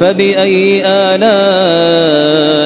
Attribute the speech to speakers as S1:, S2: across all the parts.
S1: فبأي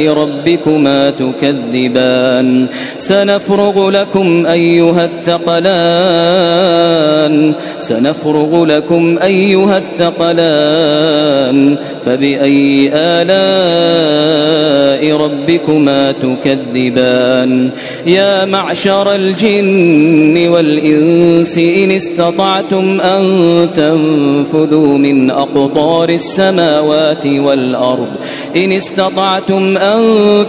S1: ربكما تكذبان. سنفرغ لكم أيها الثقلان. سنفرغ لكم أيها الثقلان. فبأي ربكما تكذبان. يا معشر الجن والإنس إن استطعتم أن تنفذوا من أقطار السماوات والأرض. إن استطعتم أن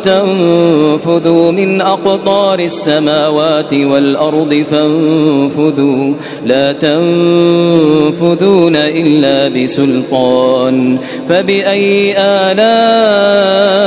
S1: تنفذوا من أقطار السماوات والأرض فانفذوا. لا تنفذون إلا بسلطان. فبأي آلاء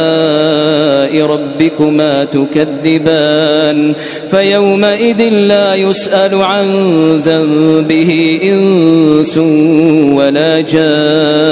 S1: ربكما تكذبان فيومئذ لا يسأل عن ذنبه إنس ولا جان.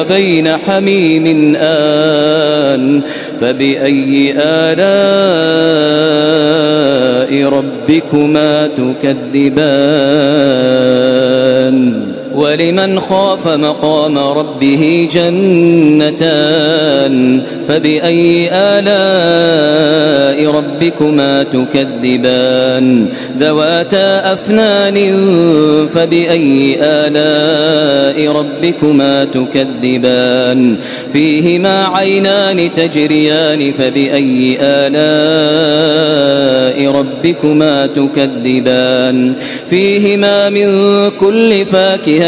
S1: وبين حميم آن فبأي آلاء ربكما تكذبان؟ ولمن خاف مقام ربه جنتان فبأي آلاء ربكما تكذبان ذواتا أفنان فبأي آلاء ربكما تكذبان فيهما عينان تجريان فبأي آلاء ربكما تكذبان فيهما من كل فاكهة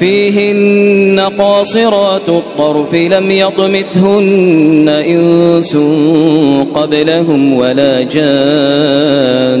S1: فيهن قاصرات الطرف لم يطمثهن إنس قبلهم ولا جان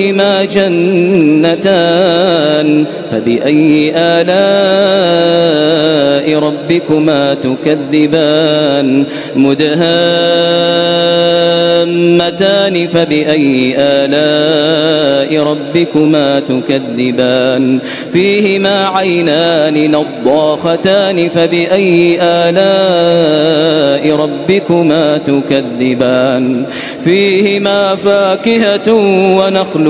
S1: دونهما جنتان فبأي آلاء ربكما تكذبان مدهامتان فبأي آلاء ربكما تكذبان فيهما عينان نضاختان فبأي آلاء ربكما تكذبان فيهما فاكهة ونخل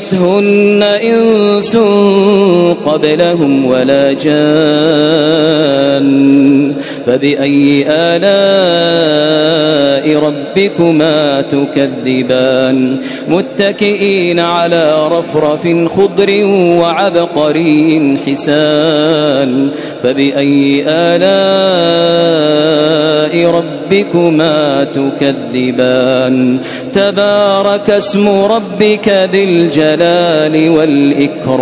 S1: يطمثهن إنس قبلهم ولا جان فبأي آلاء ربكما تكذبان؟ متكئين على رفرف خضر وعبقري حسان فبأي ربكما تكذبان. تبارك اسم ربك ذي الجلال والإكرام.